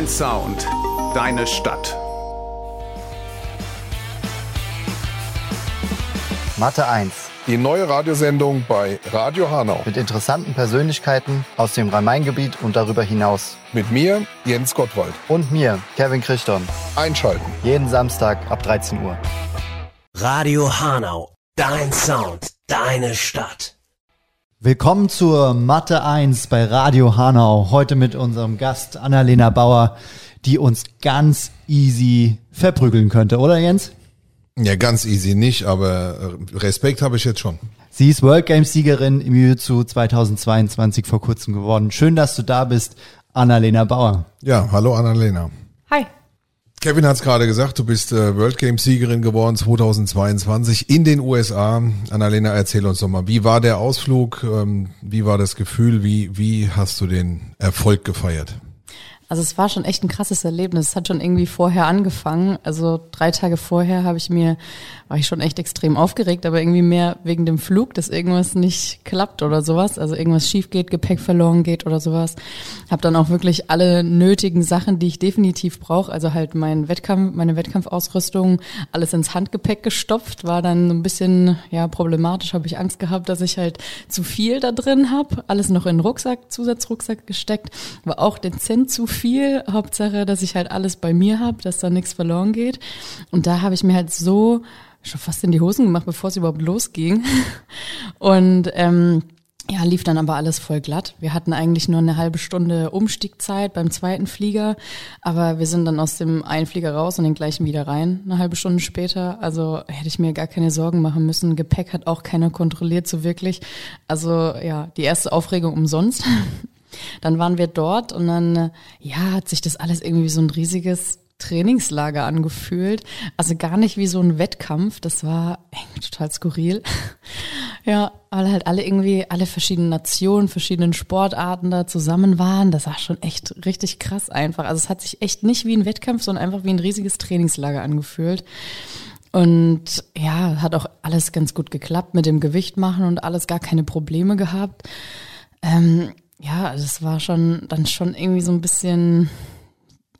Dein Sound, deine Stadt. Mathe 1 Die neue Radiosendung bei Radio Hanau. mit interessanten Persönlichkeiten aus dem Rhein-Main-Gebiet und darüber hinaus. Mit mir, Jens Gottwald. Und mir, Kevin Christon. Einschalten. Jeden Samstag ab 13 Uhr. Radio Hanau, dein Sound, deine Stadt. Willkommen zur Mathe 1 bei Radio Hanau. Heute mit unserem Gast Annalena Bauer, die uns ganz easy verprügeln könnte, oder Jens? Ja, ganz easy nicht, aber äh, Respekt habe ich jetzt schon. Sie ist World Games Siegerin im Jiu-Jitsu 2022 vor kurzem geworden. Schön, dass du da bist, Annalena Bauer. Ja, hallo Annalena. Hi. Kevin hat es gerade gesagt, du bist äh, World Games Siegerin geworden 2022 in den USA. Annalena, erzähl uns doch mal, wie war der Ausflug? Ähm, wie war das Gefühl? Wie, wie hast du den Erfolg gefeiert? Also es war schon echt ein krasses Erlebnis. Es hat schon irgendwie vorher angefangen. Also drei Tage vorher habe ich mir, war ich schon echt extrem aufgeregt, aber irgendwie mehr wegen dem Flug, dass irgendwas nicht klappt oder sowas. Also irgendwas schief geht, Gepäck verloren geht oder sowas. Habe dann auch wirklich alle nötigen Sachen, die ich definitiv brauche, also halt mein Wettkampf, meine Wettkampfausrüstung, alles ins Handgepäck gestopft. War dann ein bisschen ja problematisch. Habe ich Angst gehabt, dass ich halt zu viel da drin habe. Alles noch in den Rucksack, Zusatzrucksack gesteckt. War auch dezent zu viel. Hauptsache, dass ich halt alles bei mir habe, dass da nichts verloren geht. Und da habe ich mir halt so schon fast in die Hosen gemacht, bevor es überhaupt losging. Und ähm, ja, lief dann aber alles voll glatt. Wir hatten eigentlich nur eine halbe Stunde Umstiegzeit beim zweiten Flieger, aber wir sind dann aus dem einen Flieger raus und den gleichen wieder rein, eine halbe Stunde später. Also hätte ich mir gar keine Sorgen machen müssen. Gepäck hat auch keiner kontrolliert so wirklich. Also ja, die erste Aufregung umsonst. Dann waren wir dort und dann, äh, ja, hat sich das alles irgendwie so ein riesiges Trainingslager angefühlt. Also gar nicht wie so ein Wettkampf. Das war total skurril. Ja, weil halt alle irgendwie, alle verschiedenen Nationen, verschiedenen Sportarten da zusammen waren. Das war schon echt richtig krass einfach. Also es hat sich echt nicht wie ein Wettkampf, sondern einfach wie ein riesiges Trainingslager angefühlt. Und ja, hat auch alles ganz gut geklappt mit dem Gewicht machen und alles gar keine Probleme gehabt. Ähm, ja, also es war schon dann schon irgendwie so ein bisschen,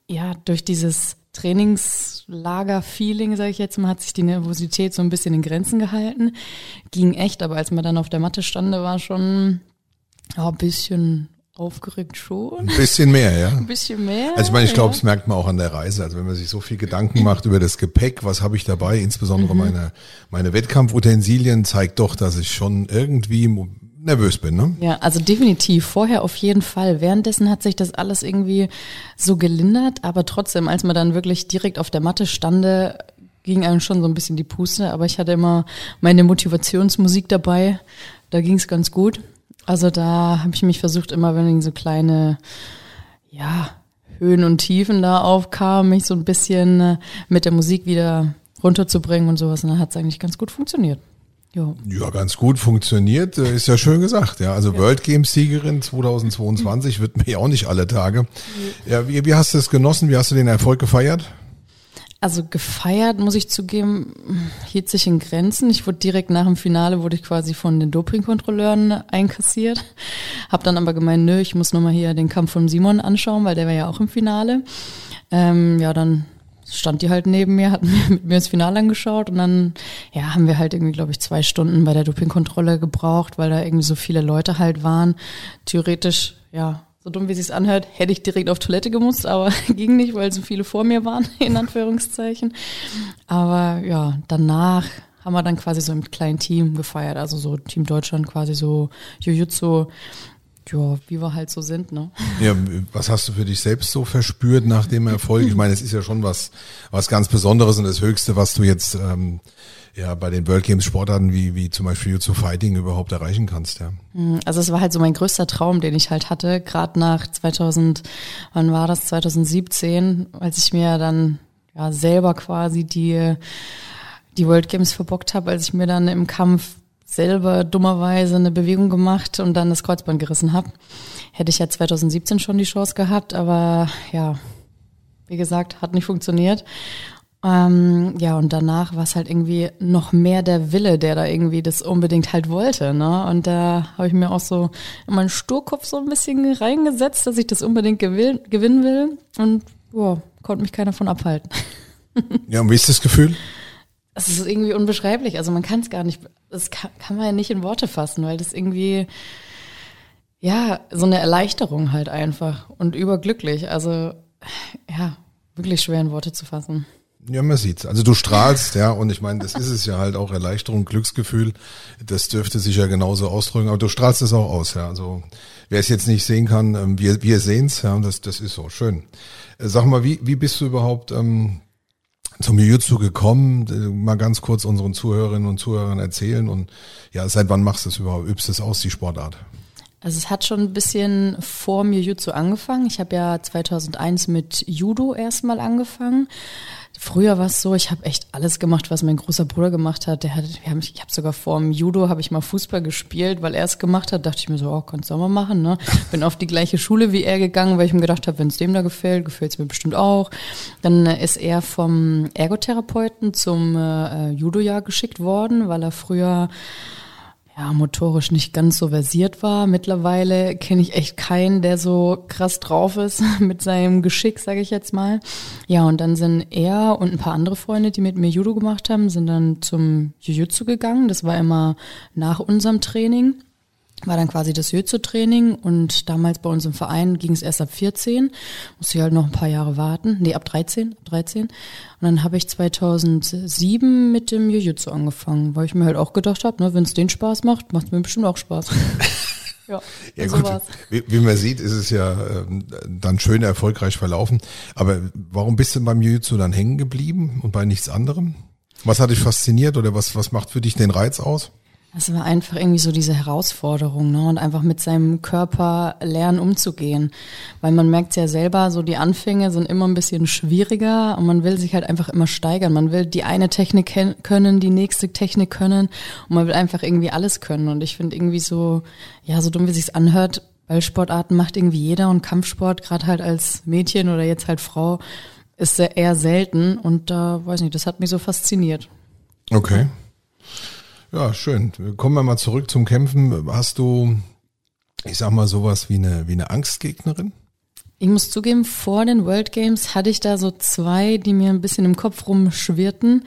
ja, durch dieses Trainingslager-Feeling, sage ich jetzt mal, hat sich die Nervosität so ein bisschen in Grenzen gehalten. Ging echt, aber als man dann auf der Matte stand, war schon ja, ein bisschen aufgeregt schon. Ein bisschen mehr, ja. Ein bisschen mehr. Also ich meine, ich glaube, ja. das merkt man auch an der Reise. Also wenn man sich so viel Gedanken macht über das Gepäck, was habe ich dabei, insbesondere meine, meine Wettkampfutensilien, zeigt doch, dass ich schon irgendwie nervös bin. Ne? Ja, also definitiv. Vorher auf jeden Fall. Währenddessen hat sich das alles irgendwie so gelindert, aber trotzdem, als man dann wirklich direkt auf der Matte stande, ging einem schon so ein bisschen die Puste. Aber ich hatte immer meine Motivationsmusik dabei. Da ging es ganz gut. Also da habe ich mich versucht, immer wenn so kleine, ja, Höhen und Tiefen da aufkamen, mich so ein bisschen äh, mit der Musik wieder runterzubringen und sowas. Und dann hat es eigentlich ganz gut funktioniert. Jo. Ja, ganz gut funktioniert, äh, ist ja schön gesagt. Ja, also World Games Siegerin 2022 wird mir ja auch nicht alle Tage. Ja, wie, wie hast du es genossen? Wie hast du den Erfolg gefeiert? Also gefeiert, muss ich zugeben, hielt sich in Grenzen. Ich wurde direkt nach dem Finale, wurde ich quasi von den Dopingkontrolleuren einkassiert. Hab dann aber gemeint, nö, ich muss nochmal hier den Kampf von Simon anschauen, weil der war ja auch im Finale. Ähm, ja, dann stand die halt neben mir, hat mit mir das Finale angeschaut und dann, ja, haben wir halt irgendwie, glaube ich, zwei Stunden bei der Dopingkontrolle gebraucht, weil da irgendwie so viele Leute halt waren. Theoretisch, ja, so dumm wie sich's anhört, hätte ich direkt auf Toilette gemusst, aber ging nicht, weil so viele vor mir waren, in Anführungszeichen. Aber ja, danach haben wir dann quasi so im kleinen Team gefeiert, also so Team Deutschland quasi so Jujutsu, ja, wie wir halt so sind, ne? Ja, was hast du für dich selbst so verspürt nach dem Erfolg? Ich meine, es ist ja schon was, was ganz Besonderes und das Höchste, was du jetzt ähm, ja bei den World Games Sportarten wie, wie zum Beispiel Jiu-Jitsu Fighting überhaupt erreichen kannst, ja. Also es war halt so mein größter Traum, den ich halt hatte, gerade nach 2000, wann war das, 2017, als ich mir dann ja selber quasi die, die World Games verbockt habe, als ich mir dann im Kampf selber dummerweise eine Bewegung gemacht und dann das Kreuzband gerissen habe. Hätte ich ja 2017 schon die Chance gehabt, aber ja, wie gesagt, hat nicht funktioniert. Ähm, ja, und danach war es halt irgendwie noch mehr der Wille, der da irgendwie das unbedingt halt wollte. Ne? Und da habe ich mir auch so in meinen Sturkopf so ein bisschen reingesetzt, dass ich das unbedingt gewinn, gewinnen will. Und boah, konnte mich keiner von abhalten. Ja, und wie ist das Gefühl? Es ist irgendwie unbeschreiblich. Also man kann es gar nicht, das kann, kann man ja nicht in Worte fassen, weil das irgendwie, ja, so eine Erleichterung halt einfach und überglücklich. Also, ja, wirklich schwer in Worte zu fassen. Ja, man sieht's. Also du strahlst, ja, und ich meine, das ist es ja halt auch Erleichterung, Glücksgefühl. Das dürfte sich ja genauso ausdrücken, aber du strahlst es auch aus, ja. Also wer es jetzt nicht sehen kann, ähm, wir, wir sehen's, ja, und das, das ist so schön. Äh, Sag mal, wie, wie bist du überhaupt ähm, zum Jiu-Jitsu gekommen? Äh, Mal ganz kurz unseren Zuhörerinnen und Zuhörern erzählen und ja, seit wann machst du es überhaupt? Übst es aus, die Sportart? Also es hat schon ein bisschen vor mir Jiu-Jitsu angefangen. Ich habe ja 2001 mit Judo erstmal angefangen. Früher war es so, ich habe echt alles gemacht, was mein großer Bruder gemacht hat. Der hat, wir haben, ich habe sogar vor dem Judo habe ich mal Fußball gespielt, weil er es gemacht hat. Dachte ich mir so, oh, kannst du auch mal machen. Ne? Bin auf die gleiche Schule wie er gegangen, weil ich mir gedacht habe, wenn es dem da gefällt, gefällt es mir bestimmt auch. Dann ist er vom Ergotherapeuten zum äh, Judo-Jahr geschickt worden, weil er früher ja, motorisch nicht ganz so versiert war. Mittlerweile kenne ich echt keinen, der so krass drauf ist mit seinem Geschick, sage ich jetzt mal. Ja, und dann sind er und ein paar andere Freunde, die mit mir Judo gemacht haben, sind dann zum Jiu-Jitsu gegangen. Das war immer nach unserem Training war dann quasi das Jiu-Jitsu-Training und damals bei uns im Verein ging es erst ab 14, musste ich halt noch ein paar Jahre warten, nee, ab 13, ab 13 und dann habe ich 2007 mit dem Jiu-Jitsu angefangen, weil ich mir halt auch gedacht habe, ne, wenn es den Spaß macht, macht es mir bestimmt auch Spaß. ja, Ja so gut, war's. wie, wie man sieht, ist es ja ähm, dann schön erfolgreich verlaufen. Aber warum bist du beim Jiu-Jitsu dann hängen geblieben und bei nichts anderem? Was hat dich fasziniert oder was, was macht für dich den Reiz aus? Es war einfach irgendwie so diese Herausforderung, ne? Und einfach mit seinem Körper lernen umzugehen. Weil man merkt ja selber, so die Anfänge sind immer ein bisschen schwieriger und man will sich halt einfach immer steigern. Man will die eine Technik können, die nächste Technik können und man will einfach irgendwie alles können. Und ich finde irgendwie so, ja, so dumm wie sich's anhört, Ballsportarten macht irgendwie jeder und Kampfsport, gerade halt als Mädchen oder jetzt halt Frau, ist sehr eher selten und da, weiß nicht, das hat mich so fasziniert. Okay. Schön. Kommen wir mal zurück zum Kämpfen. Hast du, ich sag mal, sowas wie eine, wie eine Angstgegnerin? Ich muss zugeben, vor den World Games hatte ich da so zwei, die mir ein bisschen im Kopf rumschwirrten.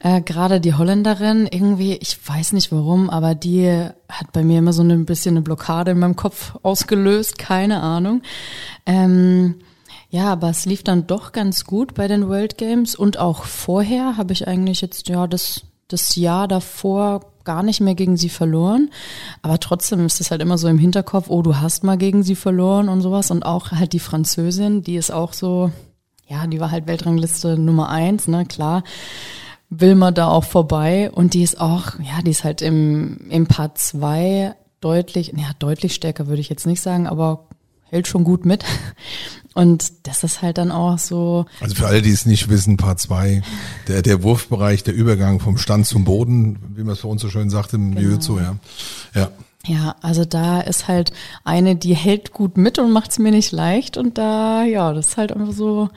Äh, Gerade die Holländerin, irgendwie, ich weiß nicht warum, aber die hat bei mir immer so ein bisschen eine Blockade in meinem Kopf ausgelöst, keine Ahnung. Ähm, ja, aber es lief dann doch ganz gut bei den World Games und auch vorher habe ich eigentlich jetzt, ja, das, das Jahr davor gar nicht mehr gegen sie verloren. Aber trotzdem ist es halt immer so im Hinterkopf, oh, du hast mal gegen sie verloren und sowas. Und auch halt die Französin, die ist auch so, ja, die war halt Weltrangliste Nummer eins, ne, klar. Will man da auch vorbei und die ist auch, ja, die ist halt im, im Part zwei deutlich, ja, deutlich stärker würde ich jetzt nicht sagen, aber hält schon gut mit. Und das ist halt dann auch so, Also für alle, die es nicht wissen, Part 2, der, der Wurfbereich, der Übergang vom Stand zum Boden, wie man es bei uns so schön sagt im Jiu-Jitsu, ja. Ja. Ja, also da ist halt eine, die hält gut mit und macht es mir nicht leicht. Und da, ja, das ist halt einfach so,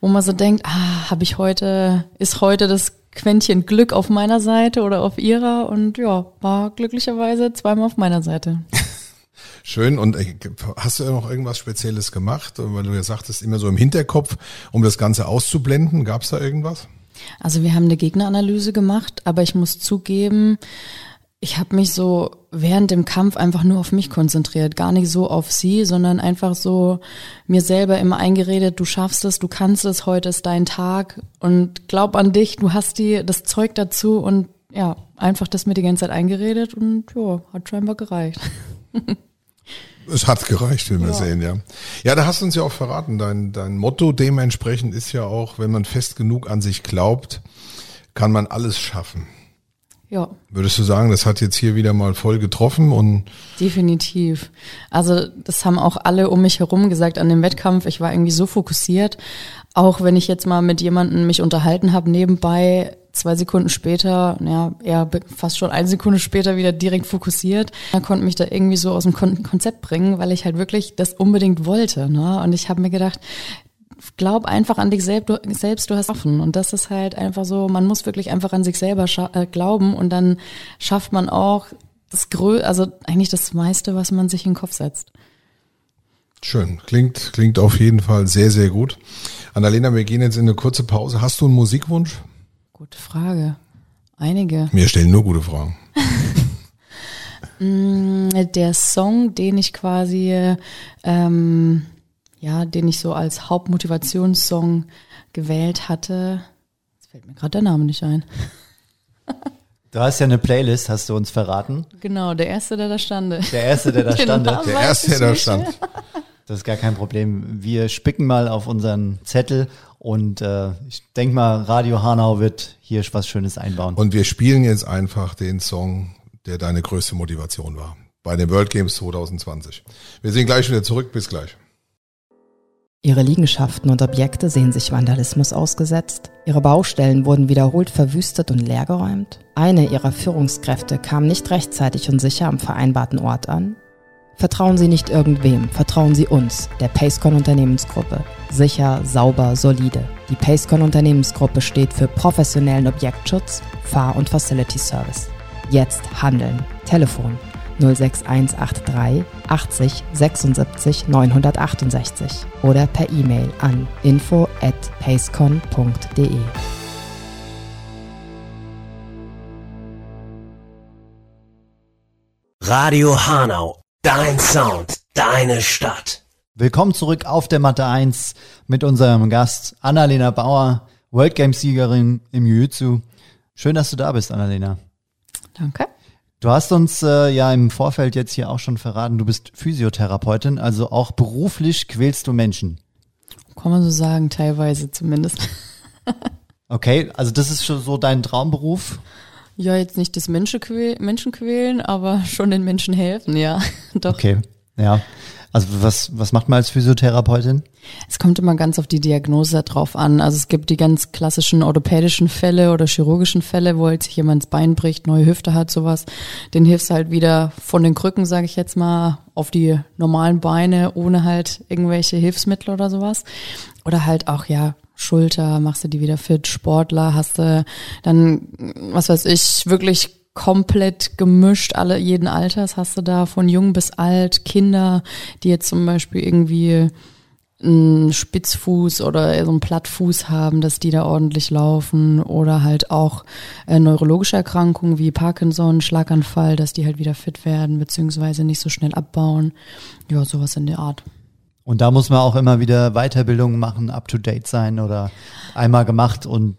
wo man so denkt, ah, habe ich heute, ist heute das Quäntchen Glück auf meiner Seite oder auf ihrer? Und ja, war glücklicherweise zweimal auf meiner Seite. Schön. Und äh, hast du noch irgendwas Spezielles gemacht? Weil du ja sagtest, immer so im Hinterkopf, um das Ganze auszublenden. Gab es da irgendwas? Also wir haben eine Gegneranalyse gemacht, aber ich muss zugeben, ich habe mich so während dem Kampf einfach nur auf mich konzentriert, gar nicht so auf sie, sondern einfach so mir selber immer eingeredet, du schaffst es, du kannst es, heute ist dein Tag und glaub an dich, du hast die das Zeug dazu und ja, einfach das mir die ganze Zeit eingeredet und ja, hat scheinbar gereicht. Es hat gereicht, will man sehen, ja. Ja, da hast du uns ja auch verraten. Dein, dein Motto dementsprechend ist ja auch, wenn man fest genug an sich glaubt, kann man alles schaffen. Ja, Würdest du sagen, das hat jetzt hier wieder mal voll getroffen und definitiv. Also das haben auch alle um mich herum gesagt an dem Wettkampf. Ich war irgendwie so fokussiert. Auch wenn ich jetzt mal mit jemandem mich unterhalten habe nebenbei, zwei Sekunden später, ja, eher fast schon eine Sekunde später wieder direkt fokussiert. Er konnte mich da irgendwie so aus dem Kon Konzept bringen, weil ich halt wirklich das unbedingt wollte. Ne? Und ich habe mir gedacht, glaub einfach an dich selbst, du, selbst, du hast offen. Und das ist halt einfach so, man muss wirklich einfach an sich selber äh, glauben und dann schafft man auch das Grö also eigentlich das meiste, was man sich in den Kopf setzt. Schön. Klingt, klingt auf jeden Fall sehr, sehr gut. Annalena, wir gehen jetzt in eine kurze Pause. Hast du einen Musikwunsch? Gute Frage. Einige. Wir stellen nur gute Fragen. Mm, der Song, den ich quasi, ähm, ja, den ich so als Hauptmotivationssong gewählt hatte, jetzt fällt mir gerade der Name nicht ein. Du hast ja eine Playlist, hast du uns verraten. Genau, der erste, der da stande. Der erste, der da stande. Namen Der erste, der da stand. Das ist gar kein Problem. Wir spicken mal auf unseren Zettel und äh, ich denke mal, Radio Hanau wird hier was Schönes einbauen. Und wir spielen jetzt einfach den Song, der deine größte Motivation war. Bei den World Games 2020. Wir sind gleich wieder zurück. Bis gleich. Ihre Liegenschaften und Objekte sehen sich Vandalismus ausgesetzt. Ihre Baustellen wurden wiederholt verwüstet und leergeräumt. Eine ihrer Führungskräfte kam nicht rechtzeitig und sicher am vereinbarten Ort an. Vertrauen Sie nicht irgendwem, vertrauen Sie uns, der Pacecon Unternehmensgruppe. Sicher, sauber, solide. Die Pacecon Unternehmensgruppe steht für professionellen Objektschutz, Fahr- und Facility Service. Jetzt handeln. Telefon 06183 80 76 968 oder per E-Mail an info at pacecon.de. Radio Hanau, dein Sound, deine Stadt. Willkommen zurück auf der Matte 1 mit unserem Gast Annalena Bauer, World Games Siegerin im Jiu-Jitsu. Schön, dass du da bist, Annalena. Danke. Du hast uns äh, ja im Vorfeld jetzt hier auch schon verraten, du bist Physiotherapeutin, also auch beruflich quälst du Menschen. Kann man so sagen, teilweise zumindest. Okay, also das ist schon so dein Traumberuf. Ja, jetzt nicht das Menschen, quäl Menschen quälen, aber schon den Menschen helfen, ja. Doch. Okay, ja. Also was, was macht man als Physiotherapeutin? Es kommt immer ganz auf die Diagnose drauf an. Also es gibt die ganz klassischen orthopädischen Fälle oder chirurgischen Fälle, wo halt sich jemand das Bein bricht, neue Hüfte hat, sowas. Den hilfst du halt wieder von den Krücken, sage ich jetzt mal, auf die normalen Beine, ohne halt irgendwelche Hilfsmittel oder sowas. Oder halt auch, ja, Schulter, machst du die wieder fit, Sportler, hast du dann, was weiß ich, wirklich komplett gemischt, alle jeden Alters hast du da, von jung bis alt, Kinder, die jetzt zum Beispiel irgendwie einen Spitzfuß oder so einen Plattfuß haben, dass die da ordentlich laufen oder halt auch äh, neurologische Erkrankungen wie Parkinson, Schlaganfall, dass die halt wieder fit werden beziehungsweise nicht so schnell abbauen. Ja, sowas in der Art. Und da muss man auch immer wieder Weiterbildungen machen, up to date sein oder einmal gemacht und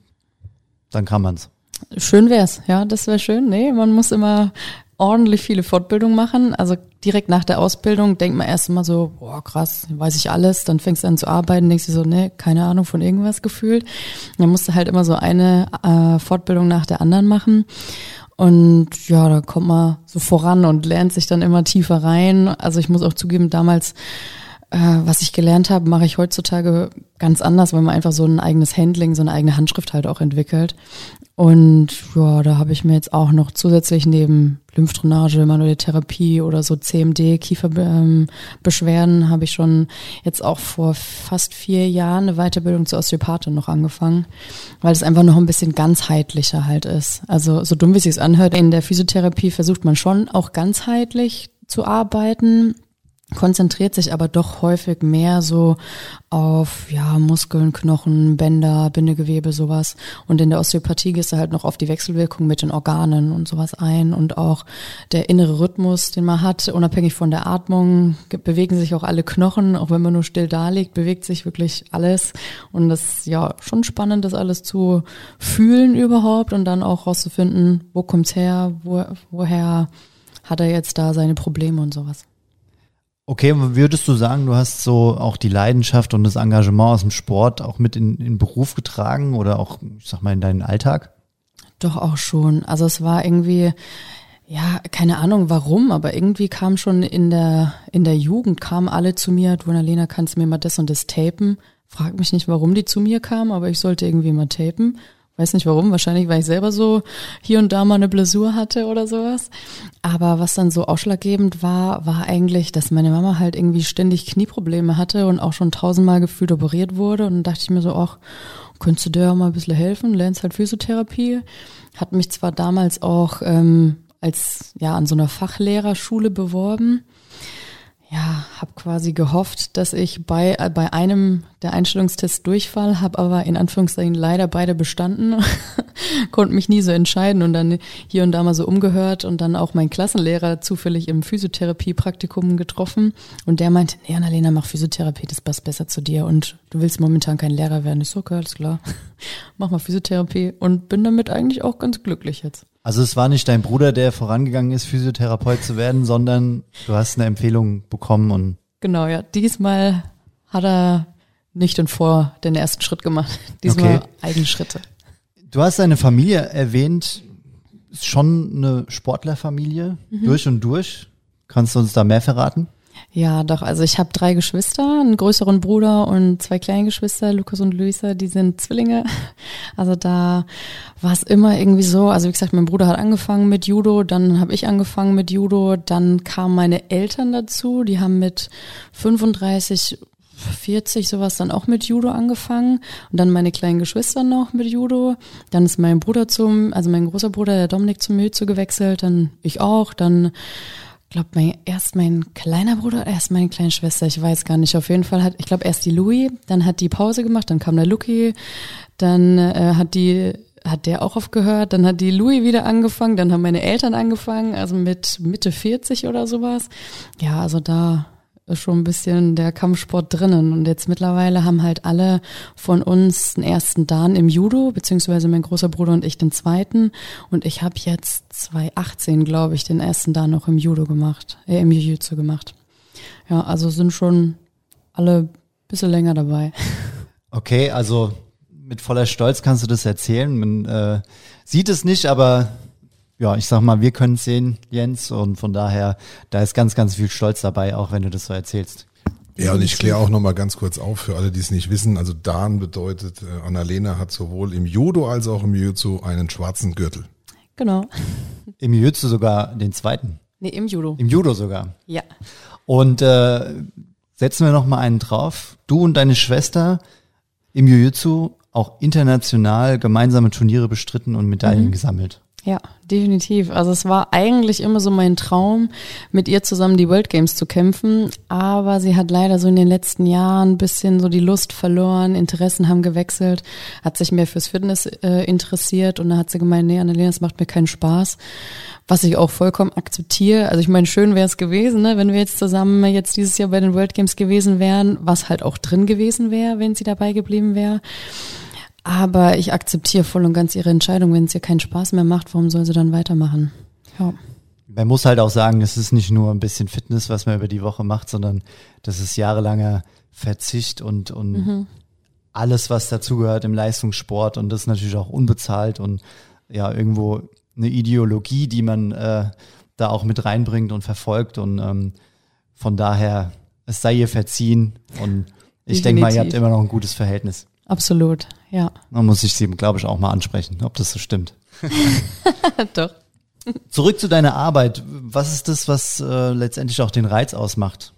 dann kann man's. Schön wär's, ja, das wäre schön. Nee, man muss immer ordentlich viele Fortbildungen machen. Also direkt nach der Ausbildung denkt man erst immer so, boah, krass, weiß ich alles. Dann fängst du an zu arbeiten, denkst du so, nee, keine Ahnung von irgendwas gefühlt. Dann musst du halt immer so eine äh, Fortbildung nach der anderen machen. Und ja, da kommt man so voran und lernt sich dann immer tiefer rein. Also ich muss auch zugeben, damals was ich gelernt habe, mache ich heutzutage ganz anders, weil man einfach so ein eigenes Handling, so eine eigene Handschrift halt auch entwickelt. Und ja, da habe ich mir jetzt auch noch zusätzlich neben Lymphdrainage, manuelle Therapie oder so CMD, Kieferbeschwerden, habe ich schon jetzt auch vor fast vier Jahren eine Weiterbildung zur Osteopathin noch angefangen, weil es einfach noch ein bisschen ganzheitlicher halt ist. Also so dumm wie es sich anhört, in der Physiotherapie versucht man schon auch ganzheitlich zu arbeiten, konzentriert sich aber doch häufig mehr so auf ja Muskeln, Knochen, Bänder, Bindegewebe, sowas. Und in der Osteopathie gehst du halt noch auf die Wechselwirkung mit den Organen und sowas ein und auch der innere Rhythmus, den man hat, unabhängig von der Atmung, ge- bewegen sich auch alle Knochen, auch wenn man nur still da liegt, bewegt sich wirklich alles. Und das ja schon spannend, das alles zu fühlen überhaupt und dann auch rauszufinden, wo kommt's her, wo, woher hat er jetzt da seine Probleme und sowas. Okay, würdest du sagen, du hast so auch die Leidenschaft und das Engagement aus dem Sport auch mit in, den Beruf getragen oder auch, ich sag mal, in deinen Alltag? Doch auch schon. Also es war irgendwie, ja, keine Ahnung warum, aber irgendwie kam schon in der, in der Jugend, kamen alle zu mir, du Annalena, kannst du mir mal das und das tapen? Frag mich nicht, warum die zu mir kamen, aber ich sollte irgendwie mal tapen, Weiß nicht warum, wahrscheinlich, weil ich selber so hier und da mal eine Blessur hatte oder sowas. Aber was dann so ausschlaggebend war, war eigentlich, dass meine Mama halt irgendwie ständig Knieprobleme hatte und auch schon tausendmal gefühlt operiert wurde. Und dann dachte ich mir so, ach, könntest du der mal ein bisschen helfen? Lernst halt Physiotherapie. Hat mich zwar damals auch ähm, als ja an so einer Fachlehrerschule beworben ja, habe quasi gehofft, dass ich bei, äh, bei einem der Einstellungstests durchfall, habe aber in Anführungszeichen leider beide bestanden, konnte mich nie so entscheiden und dann hier und da mal so umgehört und dann auch mein Klassenlehrer zufällig im Physiotherapie-Praktikum getroffen und der meinte, nee, Annalena, mach Physiotherapie, das passt besser zu dir und du willst momentan kein Lehrer werden. Ich so, okay, alles klar, mach mal Physiotherapie und bin damit eigentlich auch ganz glücklich jetzt. Also es war nicht dein Bruder, der vorangegangen ist, Physiotherapeut zu werden, sondern du hast eine Empfehlung bekommen und Genau, ja. Diesmal hat er nicht und vor den ersten Schritt gemacht. Diesmal Okay. Eigenschritte. du hast deine Familie erwähnt, ist schon eine Sportlerfamilie durch und durch. Kannst du uns da mehr verraten? Ja, doch. Also ich habe drei Geschwister, einen größeren Bruder und zwei kleine Geschwister, Lukas und Luisa, die sind Zwillinge. Also da war es immer irgendwie so. Also wie gesagt, mein Bruder hat angefangen mit Judo, dann habe ich angefangen mit Judo, dann kamen meine Eltern dazu, die haben mit 35 40 sowas dann auch mit Judo angefangen und dann meine kleinen Geschwister noch mit Judo. Dann ist mein Bruder zum, also mein großer Bruder, der Dominik zum Jiu-Jitsu gewechselt, dann ich auch, dann glaube mein, erst mein kleiner Bruder, erst meine kleine Schwester, ich weiß gar nicht. Auf jeden Fall hat, ich glaube erst die Louis, dann hat die Pause gemacht, dann kam der Lucky, dann äh, hat die hat der auch aufgehört, dann hat die Louis wieder angefangen, dann haben meine Eltern angefangen, also mit Mitte 40 oder sowas. Ja, also da schon ein bisschen der Kampfsport drinnen. Und jetzt mittlerweile haben halt alle von uns den ersten Dan im Judo, beziehungsweise mein großer Bruder und ich den zweiten. Und ich habe jetzt 2018, glaube ich, den ersten Dan noch im Judo gemacht, äh, im Jiu-Jitsu gemacht. Ja, also sind schon alle ein bisschen länger dabei. Okay, also mit voller Stolz kannst du das erzählen. Man äh, sieht es nicht, aber ja, ich sag mal, wir können es sehen, Jens, und von daher, da ist ganz, ganz viel Stolz dabei, auch wenn du das so erzählst. Ja, und ich kläre auch nochmal ganz kurz auf für alle, die es nicht wissen. Also Dan bedeutet, äh, Annalena hat sowohl im Judo als auch im Jiu-Jitsu einen schwarzen Gürtel. Genau. Im Jiu-Jitsu sogar den zweiten. Nee, im Judo. Im Judo sogar. Ja. Und äh, setzen wir noch mal einen drauf. Du und deine Schwester im Jiu-Jitsu auch international gemeinsame Turniere bestritten und Medaillen gesammelt. Ja, definitiv. Also es war eigentlich immer so mein Traum, mit ihr zusammen die World Games zu kämpfen. Aber sie hat leider so in den letzten Jahren ein bisschen so die Lust verloren, Interessen haben gewechselt, hat sich mehr fürs Fitness äh, interessiert und dann hat sie gemeint, nee, Annalena, das macht mir keinen Spaß. Was ich auch vollkommen akzeptiere. Also ich meine, schön wäre es gewesen, ne, wenn wir jetzt zusammen jetzt dieses Jahr bei den World Games gewesen wären, was halt auch drin gewesen wäre, wenn sie dabei geblieben wäre. Aber ich akzeptiere voll und ganz ihre Entscheidung. Wenn es ihr keinen Spaß mehr macht, warum soll sie dann weitermachen? Ja. Man muss halt auch sagen, es ist nicht nur ein bisschen Fitness, was man über die Woche macht, sondern das ist jahrelanger Verzicht und, und alles, was dazugehört im Leistungssport und das ist natürlich auch unbezahlt und ja, irgendwo eine Ideologie, die man äh, da auch mit reinbringt und verfolgt und ähm, von daher, es sei ihr verziehen und ich denke mal, ihr habt immer noch ein gutes Verhältnis. Absolut, ja. Man muss sich sie, glaube ich, auch mal ansprechen, ob das so stimmt. Doch. Zurück zu deiner Arbeit. Was ist das, was äh, letztendlich auch den Reiz ausmacht?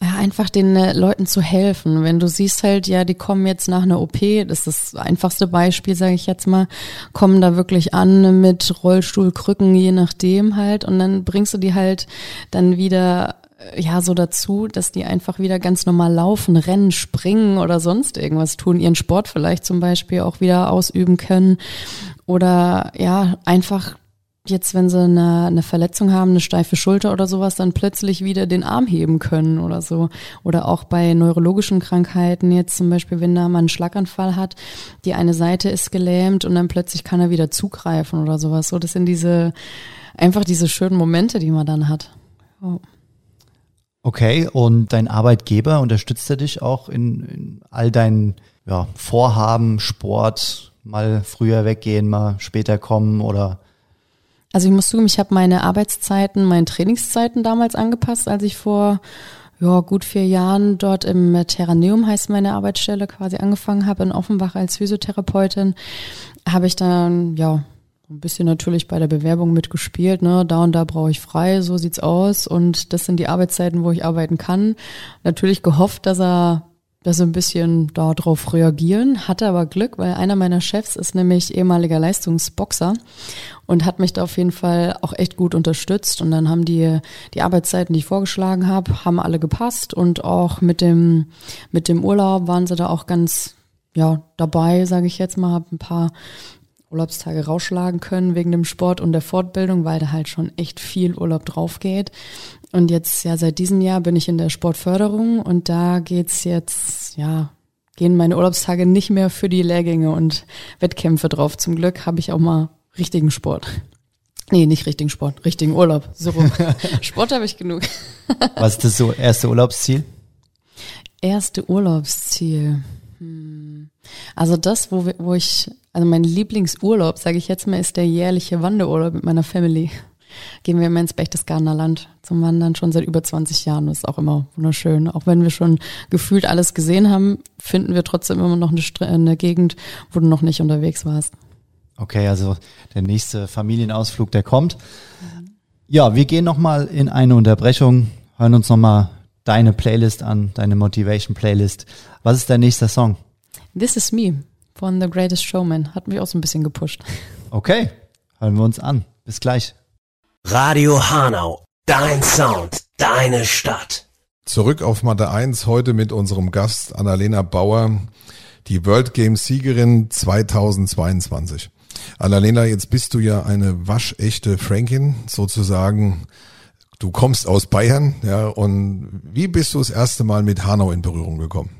Ja, einfach den äh, Leuten zu helfen. Wenn du siehst halt, ja, die kommen jetzt nach einer OP, das ist das einfachste Beispiel, sage ich jetzt mal, kommen da wirklich an mit Rollstuhl, Krücken, je nachdem halt, und dann bringst du die halt dann wieder ja so dazu, dass die einfach wieder ganz normal laufen, rennen, springen oder sonst irgendwas tun, ihren Sport vielleicht zum Beispiel auch wieder ausüben können oder ja einfach jetzt, wenn sie eine, eine Verletzung haben, eine steife Schulter oder sowas, dann plötzlich wieder den Arm heben können oder so. Oder auch bei neurologischen Krankheiten, jetzt zum Beispiel, wenn da mal einen Schlaganfall hat, die eine Seite ist gelähmt und dann plötzlich kann er wieder zugreifen oder sowas. So, das sind diese, einfach diese schönen Momente, die man dann hat. Oh. Okay, und dein Arbeitgeber unterstützt er dich auch in, in all deinen ja, Vorhaben, Sport, mal früher weggehen, mal später kommen oder Also ich muss zugeben, ich habe meine Arbeitszeiten, meine Trainingszeiten damals angepasst, als ich vor ja, gut vier Jahren dort im Terraneum heißt meine Arbeitsstelle quasi angefangen habe in Offenbach als Physiotherapeutin. habe ich dann, ja, ein bisschen natürlich bei der Bewerbung mitgespielt, ne, da und da brauche ich frei, so sieht's aus. Und das sind die Arbeitszeiten, wo ich arbeiten kann. Natürlich gehofft, dass er dass sie ein bisschen darauf reagieren, hatte aber Glück, weil einer meiner Chefs ist nämlich ehemaliger Leistungsboxer und hat mich da auf jeden Fall auch echt gut unterstützt. Und dann haben die die Arbeitszeiten, die ich vorgeschlagen habe, haben alle gepasst. Und auch mit dem mit dem Urlaub waren sie da auch ganz ja dabei, sage ich jetzt mal, habe ein paar Urlaubstage rausschlagen können wegen dem Sport und der Fortbildung, weil da halt schon echt viel Urlaub drauf geht. Und jetzt, ja, seit diesem Jahr bin ich in der Sportförderung und da geht's jetzt, ja, gehen meine Urlaubstage nicht mehr für die Lehrgänge und Wettkämpfe drauf. Zum Glück habe ich auch mal richtigen Sport. Nee, nicht richtigen Sport, richtigen Urlaub. So rum. Sport habe ich genug. Was ist das so erste Urlaubsziel? Erste Urlaubsziel. Hm. Also das, wo, wir, wo ich, also mein Lieblingsurlaub, sage ich jetzt mal, ist der jährliche Wanderurlaub mit meiner Family. Gehen wir immer ins Berchtesgadener Land zum Wandern, schon seit über 20 Jahren. Das ist auch immer wunderschön. Auch wenn wir schon gefühlt alles gesehen haben, finden wir trotzdem immer noch eine, eine Gegend, wo du noch nicht unterwegs warst. Okay, also der nächste Familienausflug, der kommt. Ja, wir gehen nochmal in eine Unterbrechung, hören uns nochmal deine Playlist an, deine Motivation Playlist. Was ist dein nächster Song? This is Me von The Greatest Showman. Hat mich auch so ein bisschen gepusht. Okay, hören wir uns an. Bis gleich. Radio Hanau, dein Sound, deine Stadt. Zurück auf Mathe 1 heute mit unserem Gast Annalena Bauer, die World Games Siegerin 2022. Annalena, jetzt bist du ja eine waschechte Frankin, sozusagen. Du kommst aus Bayern, ja, und wie bist du das erste Mal mit Hanau in Berührung gekommen?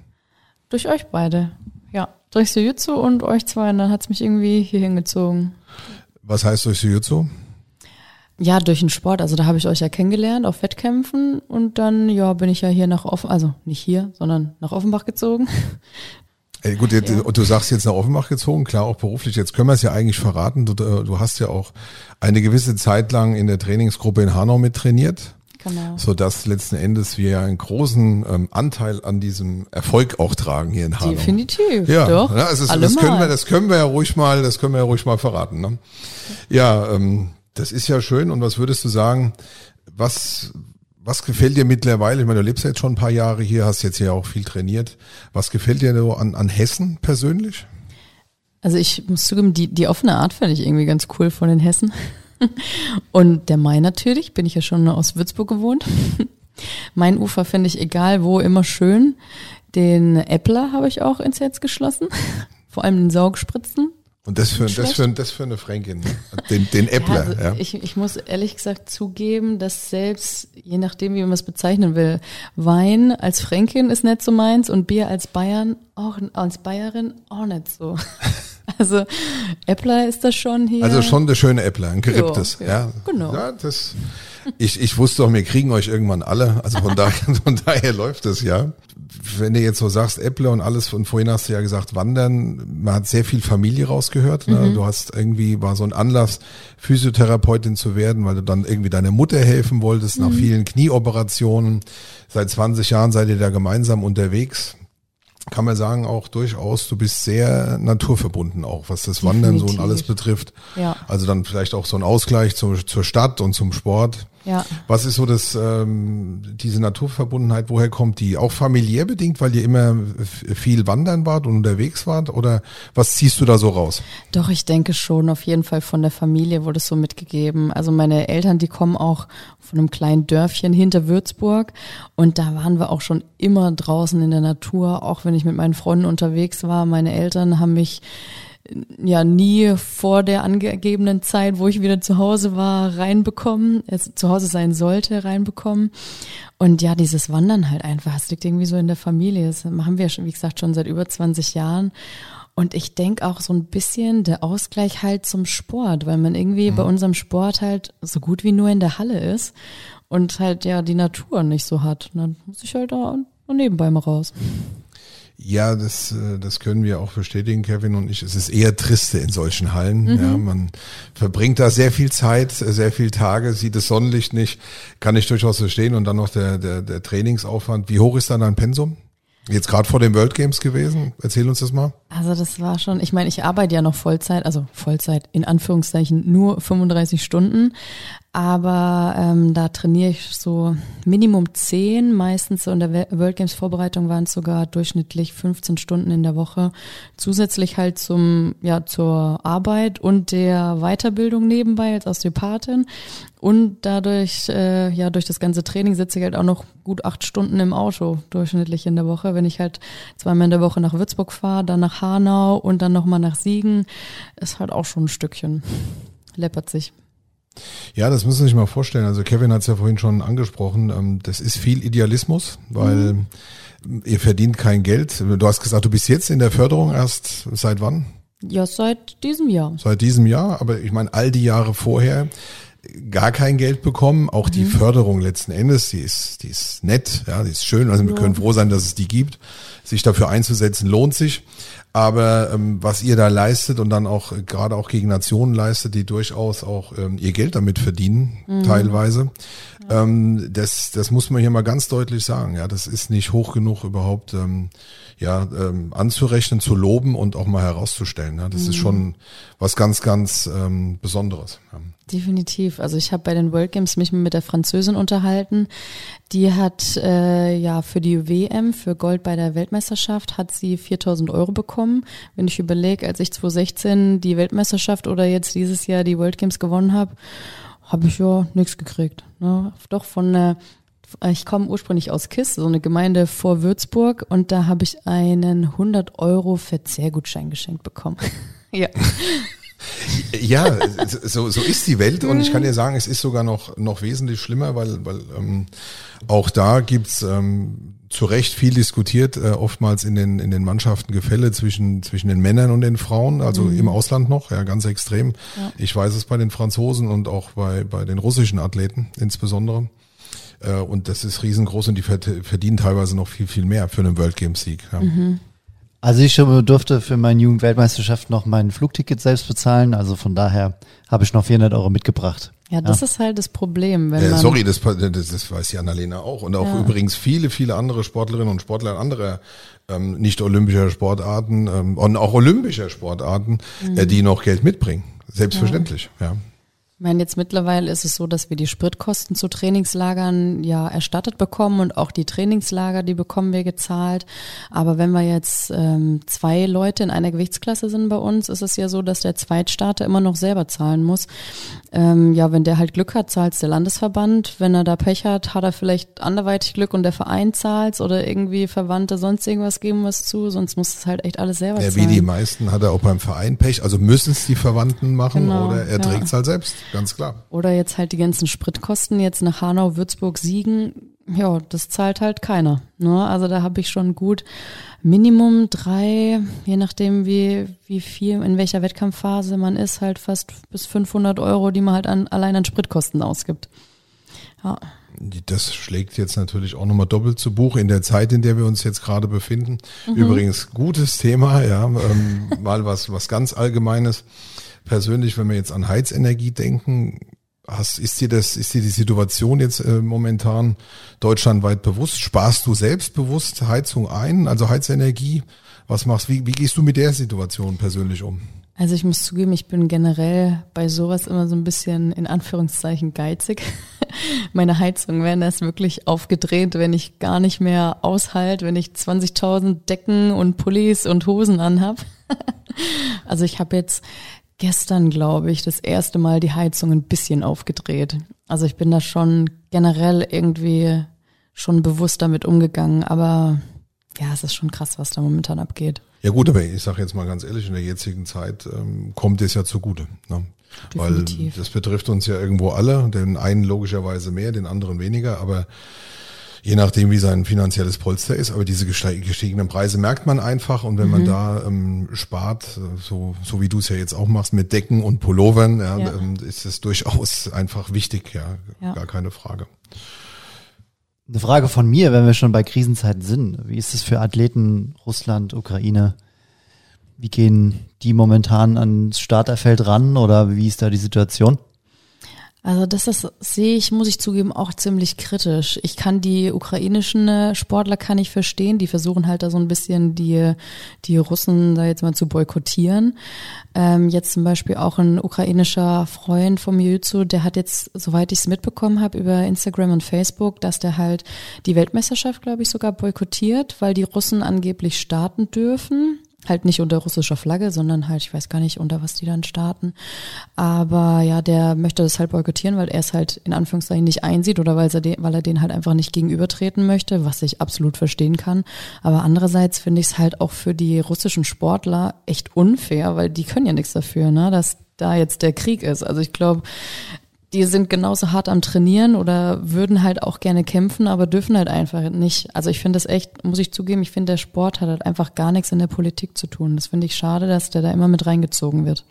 Durch euch beide, Durch Sojutsu und euch zwei, und dann hat's mich irgendwie hier hingezogen. Was heißt durch Sojutsu? Ja, durch den Sport. Also da habe ich euch ja kennengelernt auf Wettkämpfen und dann ja bin ich ja hier nach Offen, also nicht hier, sondern nach Offenbach gezogen. Ey, gut, ja. du sagst jetzt nach Offenbach gezogen, klar auch beruflich. Jetzt können wir es ja eigentlich verraten. Du, du hast ja auch eine gewisse Zeit lang in der Trainingsgruppe in Hanau mit trainiert. Genau. So dass letzten Endes wir ja einen großen ähm, Anteil an diesem Erfolg auch tragen hier in Hanau. Definitiv. Ja, doch. Ja, also das, können wir, das können wir ja ruhig mal, das können wir ja ruhig mal verraten. Ne? Ja, ähm, das ist ja schön. Und was würdest du sagen, was, was gefällt dir mittlerweile? Ich meine, du lebst ja jetzt schon ein paar Jahre hier, hast jetzt ja auch viel trainiert. Was gefällt dir so an, an Hessen persönlich? Also ich muss zugeben, die, die offene Art finde ich irgendwie ganz cool von den Hessen. Und der Main natürlich, bin ich ja schon aus Würzburg gewohnt. mein Ufer finde ich egal wo immer schön. Den Äppler habe ich auch ins Herz geschlossen. Vor allem den Saugspritzen. Und das für, das für, das für eine Fränkin, ne? den, den Äppler. Ja, also ja. Ich, ich muss ehrlich gesagt zugeben, dass selbst, je nachdem, wie man es bezeichnen will, Wein als Fränkin ist nicht so meins und Bier als Bayern auch als Bayerin auch nicht so. Also Äppler ist das schon hier. Also schon der schöne Äppler, ein geripptes. Ja, ja. genau. Ja, das, ich, ich wusste auch, wir kriegen euch irgendwann alle. Also von daher, von daher läuft es ja. Wenn du jetzt so sagst, Äppler und alles, und vorhin hast du ja gesagt, Wandern, man hat sehr viel Familie rausgehört. Ne? Mhm. Du hast irgendwie, war so ein Anlass, Physiotherapeutin zu werden, weil du dann irgendwie deiner Mutter helfen wolltest mhm. nach vielen Knieoperationen. Seit 20 Jahren seid ihr da gemeinsam unterwegs kann man sagen, auch durchaus, du bist sehr naturverbunden auch, was das Wandern so und alles betrifft. Ja. Also dann vielleicht auch so ein Ausgleich zur, zur Stadt und zum Sport. Ja. Was ist so das, ähm, diese Naturverbundenheit, woher kommt die? Auch familiär bedingt, weil ihr immer viel wandern wart und unterwegs wart? Oder was ziehst du da so raus? Doch, ich denke schon, auf jeden Fall von der Familie wurde es so mitgegeben. Also meine Eltern, die kommen auch von einem kleinen Dörfchen hinter Würzburg und da waren wir auch schon immer draußen in der Natur, auch wenn ich mit meinen Freunden unterwegs war. Meine Eltern haben mich ja nie vor der angegebenen Zeit, wo ich wieder zu Hause war, reinbekommen, es zu Hause sein sollte, reinbekommen. Und ja, dieses Wandern halt einfach, es liegt irgendwie so in der Familie. Das machen wir, wie gesagt, schon seit über 20 Jahren. Und ich denke auch so ein bisschen der Ausgleich halt zum Sport, weil man irgendwie mhm. bei unserem Sport halt so gut wie nur in der Halle ist und halt ja die Natur nicht so hat. Und dann muss ich halt da nebenbei mal raus. Ja, das, äh, das können wir auch bestätigen, Kevin und ich. Es ist eher triste in solchen Hallen. Mhm. Ja, man verbringt da sehr viel Zeit, sehr viel Tage, sieht das Sonnenlicht nicht, kann ich durchaus verstehen. Und dann noch der, der, der Trainingsaufwand. Wie hoch ist dann dein Pensum? Jetzt gerade vor den World Games gewesen. Erzähl uns das mal. Also das war schon, ich meine, ich arbeite ja noch Vollzeit, also Vollzeit in Anführungszeichen nur 35 Stunden, aber ähm, da trainiere ich so Minimum 10, meistens. In der World Games Vorbereitung waren es sogar durchschnittlich 15 Stunden in der Woche, zusätzlich halt zum ja zur Arbeit und der Weiterbildung nebenbei als Osteopathin. Und dadurch äh, ja durch das ganze Training sitze ich halt auch noch gut acht Stunden im Auto durchschnittlich in der Woche, wenn ich halt zweimal in der Woche nach Würzburg fahre, dann nach Hanau und dann nochmal nach Siegen, ist halt auch schon ein Stückchen läppert sich. Ja, das müssen Sie sich mal vorstellen. Also Kevin hat es ja vorhin schon angesprochen. Ähm, das ist viel Idealismus, weil mhm. ihr verdient kein Geld. Du hast gesagt, du bist jetzt in der Förderung erst seit wann? Ja, seit diesem Jahr. Seit diesem Jahr, aber ich meine, all die Jahre vorher gar kein Geld bekommen. Auch die mhm. Förderung letzten Endes, die ist, die ist nett, ja, die ist schön. Also wir können froh sein, dass es die gibt. Sich dafür einzusetzen lohnt sich. Aber ähm, was ihr da leistet und dann auch äh, gerade auch gegen Nationen leistet, die durchaus auch ähm, ihr Geld damit verdienen, mhm. teilweise, ja. ähm, das, das muss man hier mal ganz deutlich sagen. Ja, das ist nicht hoch genug überhaupt ähm, ja ähm, anzurechnen, zu loben und auch mal herauszustellen. Ja, das mhm. ist schon was ganz, ganz ähm, Besonderes. Ja. Definitiv. Also ich habe bei den World Games mich mit der Französin unterhalten. Die hat äh, ja für die WM, für Gold bei der Weltmeisterschaft, hat sie 4000 Euro bekommen. Wenn ich überlege, als ich 2016 die Weltmeisterschaft oder jetzt dieses Jahr die World Games gewonnen habe, habe ich ja nichts gekriegt. Ne? Doch von äh, ich komme ursprünglich aus Kiss, so eine Gemeinde vor Würzburg, und da habe ich einen 100 Euro Verzehrgutschein geschenkt bekommen. ja. Ja, so, so ist die Welt und ich kann dir sagen, es ist sogar noch, noch wesentlich schlimmer, weil, weil ähm, auch da gibt's ähm, zu Recht viel diskutiert, äh, oftmals in den, in den Mannschaften Gefälle zwischen, zwischen den Männern und den Frauen, also mhm. im Ausland noch, ja, ganz extrem. Ja. Ich weiß es bei den Franzosen und auch bei, bei den russischen Athleten insbesondere. Äh, und das ist riesengroß und die verdienen teilweise noch viel, viel mehr für einen World Games Sieg. Ja. Mhm. Also ich durfte für meine Jugendweltmeisterschaft noch mein Flugticket selbst bezahlen. Also von daher habe ich noch 400 Euro mitgebracht. Ja, das ja. ist halt das Problem. Wenn äh, man sorry, das, das, das weiß die Annalena auch. Und auch ja. übrigens viele, viele andere Sportlerinnen und Sportler anderer ähm, nicht-olympischer Sportarten ähm, und auch olympischer Sportarten, mhm. äh, die noch Geld mitbringen. Selbstverständlich, ja. ja. Ich meine, jetzt mittlerweile ist es so, dass wir die Spritkosten zu Trainingslagern ja erstattet bekommen und auch die Trainingslager, die bekommen wir gezahlt. Aber wenn wir jetzt ähm, zwei Leute in einer Gewichtsklasse sind bei uns, ist es ja so, dass der Zweitstarter immer noch selber zahlen muss. Ähm, ja, wenn der halt Glück hat, zahlt der Landesverband. Wenn er da Pech hat, hat er vielleicht anderweitig Glück und der Verein zahlt oder irgendwie Verwandte sonst irgendwas geben was zu. Sonst muss es halt echt alles selber ja, zahlen. Wie die meisten hat er auch beim Verein Pech. Also müssen es die Verwandten machen genau, oder er ja. trägt es halt selbst ganz klar. Oder jetzt halt die ganzen Spritkosten jetzt nach Hanau, Würzburg, Siegen. Ja, das zahlt halt keiner. Ne? Also da habe ich schon gut Minimum drei, je nachdem wie, wie viel, in welcher Wettkampfphase man ist, halt fast bis 500 Euro, die man halt an, allein an Spritkosten ausgibt. Ja. Das schlägt jetzt natürlich auch nochmal doppelt zu Buch in der Zeit, in der wir uns jetzt gerade befinden. Mhm. Übrigens gutes Thema, ja, ähm, mal was, was ganz Allgemeines persönlich, wenn wir jetzt an Heizenergie denken, hast, ist dir das, ist dir die Situation jetzt äh, momentan deutschlandweit bewusst? Sparst du selbstbewusst Heizung ein, also Heizenergie? Was machst, wie, wie gehst du mit der Situation persönlich um? Also ich muss zugeben, ich bin generell bei sowas immer so ein bisschen in Anführungszeichen geizig. Meine Heizung werden erst wirklich aufgedreht, wenn ich gar nicht mehr aushalt, wenn ich 20.000 Decken und Pullis und Hosen anhab. also ich habe jetzt gestern, glaube ich, das erste Mal die Heizung ein bisschen aufgedreht. Also ich bin da schon generell irgendwie schon bewusst damit umgegangen, aber ja, es ist schon krass, was da momentan abgeht. Ja gut, aber ich sage jetzt mal ganz ehrlich, in der jetzigen Zeit ähm, kommt es ja zugute. Ne? Weil das betrifft uns ja irgendwo alle, den einen logischerweise mehr, den anderen weniger, aber je nachdem, wie sein finanzielles Polster ist. Aber diese gestiegenen Preise merkt man einfach und wenn man mhm. da ähm, spart, so, so wie du es ja jetzt auch machst, mit Decken und Pullovern, ja, ja. Ähm, ist es durchaus einfach wichtig, ja, ja, gar keine Frage. Eine Frage von mir, wenn wir schon bei Krisenzeiten sind. Wie ist es für Athleten Russland, Ukraine? Wie gehen die momentan ans Starterfeld ran oder wie ist da die Situation? Also das, das sehe ich, muss ich zugeben, auch ziemlich kritisch. Ich kann die ukrainischen äh, Sportler kann ich verstehen, die versuchen halt da so ein bisschen die, die Russen da jetzt mal zu boykottieren. Ähm, jetzt zum Beispiel auch ein ukrainischer Freund vom Jiu-Jitsu, der hat jetzt, soweit ich es mitbekommen habe, über Instagram und Facebook, dass der halt die Weltmeisterschaft, glaube ich, sogar boykottiert, weil die Russen angeblich starten dürfen halt nicht unter russischer Flagge, sondern halt, ich weiß gar nicht, unter was die dann starten. Aber ja, der möchte das halt boykottieren, weil er es halt in Anführungszeichen nicht einsieht oder weil er, den, weil er den halt einfach nicht gegenübertreten möchte, was ich absolut verstehen kann. Aber andererseits finde ich es halt auch für die russischen Sportler echt unfair, weil die können ja nichts dafür, ne, dass da jetzt der Krieg ist. Also ich glaube, die sind genauso hart am Trainieren oder würden halt auch gerne kämpfen, aber dürfen halt einfach nicht. Also ich finde das echt, muss ich zugeben, ich finde, der Sport hat halt einfach gar nichts in der Politik zu tun. Das finde ich schade, dass der da immer mit reingezogen wird.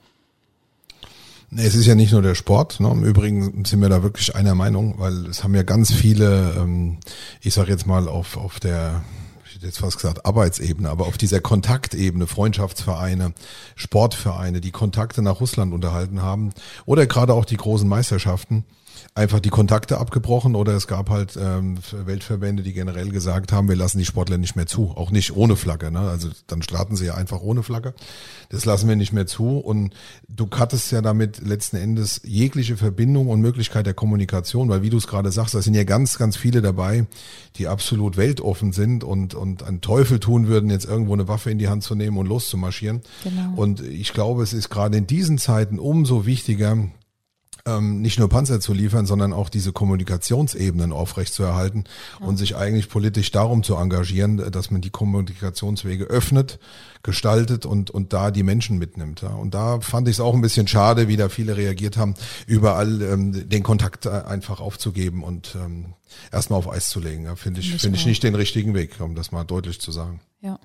Es ist ja nicht nur der Sport. Ne? Im Übrigen sind wir da wirklich einer Meinung, weil es haben ja ganz viele, ähm, ich sage jetzt mal auf, auf der jetzt fast gesagt Arbeitsebene, aber auf dieser Kontaktebene, Freundschaftsvereine, Sportvereine, die Kontakte nach Russland unterhalten haben oder gerade auch die großen Meisterschaften, einfach die Kontakte abgebrochen oder es gab halt ähm, Weltverbände, die generell gesagt haben, wir lassen die Sportler nicht mehr zu, auch nicht ohne Flagge. Ne? Also dann starten sie ja einfach ohne Flagge. Das lassen wir nicht mehr zu und du cuttest ja damit letzten Endes jegliche Verbindung und Möglichkeit der Kommunikation, weil wie du es gerade sagst, da sind ja ganz, ganz viele dabei, die absolut weltoffen sind und, und einen Teufel tun würden, jetzt irgendwo eine Waffe in die Hand zu nehmen und loszumarschieren. Genau. Und ich glaube, es ist gerade in diesen Zeiten umso wichtiger, ähm, nicht nur Panzer zu liefern, sondern auch diese Kommunikationsebenen aufrechtzuerhalten ja. und sich eigentlich politisch darum zu engagieren, dass man die Kommunikationswege öffnet, gestaltet und, und da die Menschen mitnimmt. Ja. Und da fand ich es auch ein bisschen schade, wie da viele reagiert haben, überall ähm, den Kontakt äh, einfach aufzugeben und ähm, erstmal auf Eis zu legen. Ja, Finde ich, finde ich nicht den richtigen Weg, um das mal deutlich zu sagen. Ja.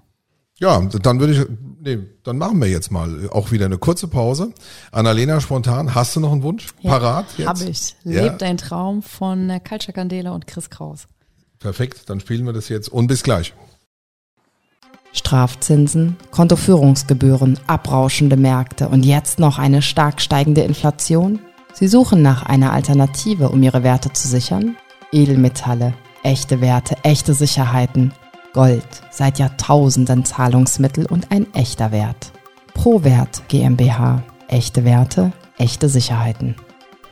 Ja, dann würde ich, nee, dann machen wir jetzt mal auch wieder eine kurze Pause. Annalena, spontan, hast du noch einen Wunsch? Ja, Parat jetzt? Hab ich. Ja. Lebt dein Traum von Kalcha Candela und Chris Kraus. Perfekt, dann spielen wir das jetzt und bis gleich. Strafzinsen, Kontoführungsgebühren, abrauschende Märkte und jetzt noch eine stark steigende Inflation? Sie suchen nach einer Alternative, um ihre Werte zu sichern? Edelmetalle, echte Werte, echte Sicherheiten – Gold, seit Jahrtausenden Zahlungsmittel und ein echter Wert. ProWert GmbH. Echte Werte, echte Sicherheiten.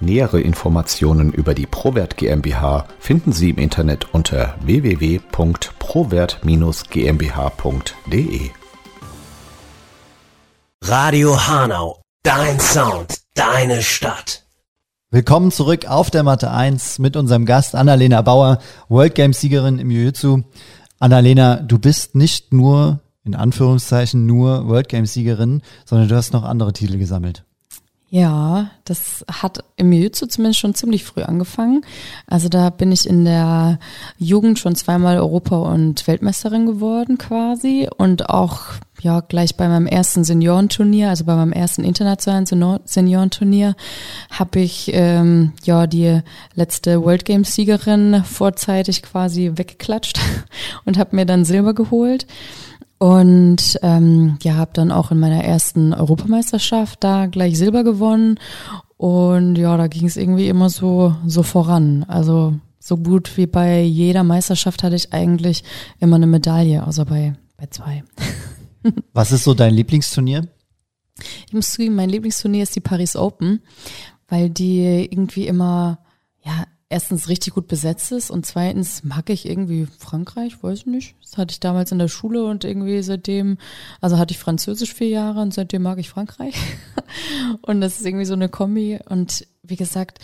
Nähere Informationen über die ProWert GmbH finden Sie im Internet unter www.prowert-gmbh.de. Radio Hanau, dein Sound, deine Stadt. Willkommen zurück auf der Matte 1 mit unserem Gast Annalena Bauer, World Games Siegerin im Jiu-Jitsu. Annalena, du bist nicht nur, in Anführungszeichen, nur World Games Siegerin, sondern du hast noch andere Titel gesammelt. Ja, das hat im Jiu-Jitsu zumindest schon ziemlich früh angefangen. Also da bin ich in der Jugend schon zweimal Europa- und Weltmeisterin geworden quasi und auch ja gleich bei meinem ersten Seniorenturnier, also bei meinem ersten internationalen Seniorenturnier, habe ich ähm, ja die letzte World Games Siegerin vorzeitig quasi weggeklatscht und habe mir dann Silber geholt. Und ähm, ja, habe dann auch in meiner ersten Europameisterschaft da gleich Silber gewonnen. Und ja, da ging es irgendwie immer so, so voran. Also so gut wie bei jeder Meisterschaft hatte ich eigentlich immer eine Medaille, außer bei, bei zwei. Was ist so dein Lieblingsturnier? Ich muss zugeben, mein Lieblingsturnier ist die Paris Open, weil die irgendwie immer, ja, erstens richtig gut besetzt ist und zweitens mag ich irgendwie Frankreich, weiß ich nicht. Das hatte ich damals in der Schule und irgendwie seitdem, also hatte ich Französisch vier Jahre und seitdem mag ich Frankreich. und das ist irgendwie so eine Kombi und wie gesagt,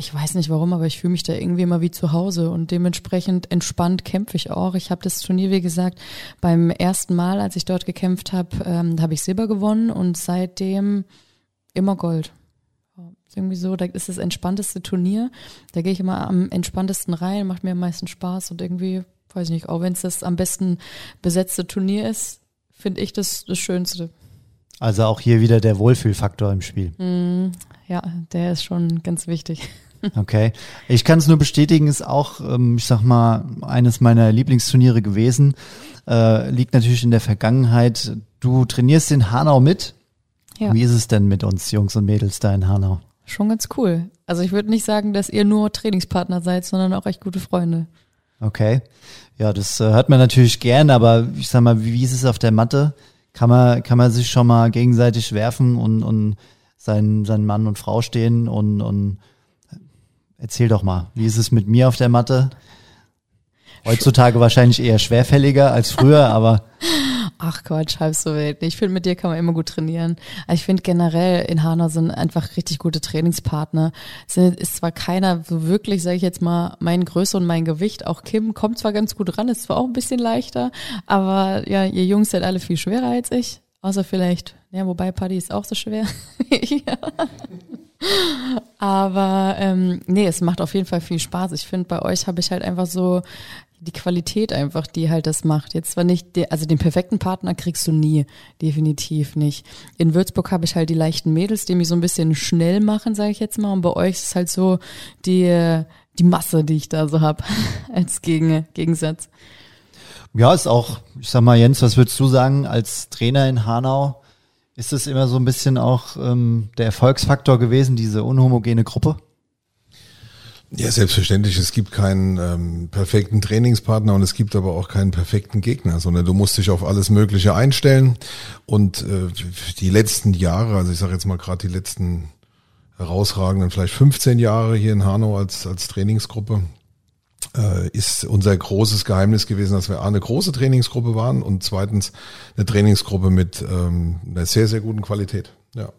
ich weiß nicht warum, aber ich fühle mich da irgendwie immer wie zu Hause und dementsprechend entspannt kämpfe ich auch. Ich habe das Turnier, wie gesagt, beim ersten Mal, als ich dort gekämpft habe, ähm, habe ich Silber gewonnen und seitdem immer Gold irgendwie so, da ist das entspannteste Turnier. Da gehe ich immer am entspanntesten rein, macht mir am meisten Spaß und irgendwie, weiß ich nicht, auch wenn es das am besten besetzte Turnier ist, finde ich das das Schönste. Also auch hier wieder der Wohlfühlfaktor im Spiel. Mm, ja, der ist schon ganz wichtig. Okay. Ich kann es nur bestätigen, ist auch, ähm, ich sag mal, eines meiner Lieblingsturniere gewesen. Äh, liegt natürlich in der Vergangenheit. Du trainierst in Hanau mit. Ja. Wie ist es denn mit uns Jungs und Mädels da in Hanau? schon ganz cool. Also ich würde nicht sagen, dass ihr nur Trainingspartner seid, sondern auch echt gute Freunde. Okay. Ja, das äh, hört man natürlich gern, aber ich sag mal, wie, wie ist es auf der Matte? Kann man, kann man sich schon mal gegenseitig werfen und, und sein, sein Mann und Frau stehen und, und erzähl doch mal, wie ist es mit mir auf der Matte? Heutzutage wahrscheinlich eher schwerfälliger als früher, aber Ach Quatsch, halb so wild. Ich finde, mit dir kann man immer gut trainieren. Also ich finde generell in Hanau sind einfach richtig gute Trainingspartner. Es ist zwar keiner so wirklich, sage ich jetzt mal, mein Größe und mein Gewicht. Auch Kim kommt zwar ganz gut ran, ist zwar auch ein bisschen leichter, aber ja, ihr Jungs seid alle viel schwerer als ich. Außer vielleicht, ja, wobei Paddy ist auch so schwer. ja. Aber ähm, nee, es macht auf jeden Fall viel Spaß. Ich finde, bei euch habe ich halt einfach so die Qualität einfach, die halt das macht. Jetzt zwar nicht, de, also den perfekten Partner kriegst du nie, definitiv nicht. In Würzburg habe ich halt die leichten Mädels, die mich so ein bisschen schnell machen, sage ich jetzt mal. Und bei euch ist halt so die, die Masse, die ich da so habe, als Gegen, Gegensatz. Ja, ist auch, ich sag mal, Jens, was würdest du sagen als Trainer in Hanau? Ist es immer so ein bisschen auch ähm, der Erfolgsfaktor gewesen, diese unhomogene Gruppe? Ja, selbstverständlich. Es gibt keinen ähm, perfekten Trainingspartner und es gibt aber auch keinen perfekten Gegner, sondern du musst dich auf alles Mögliche einstellen. Und äh, die letzten Jahre, also ich sage jetzt mal gerade die letzten herausragenden, vielleicht 15 Jahre hier in Hanau als, als Trainingsgruppe, ist unser großes Geheimnis gewesen, dass wir A, eine große Trainingsgruppe waren und zweitens eine Trainingsgruppe mit ähm, einer sehr, sehr guten Qualität. Ja.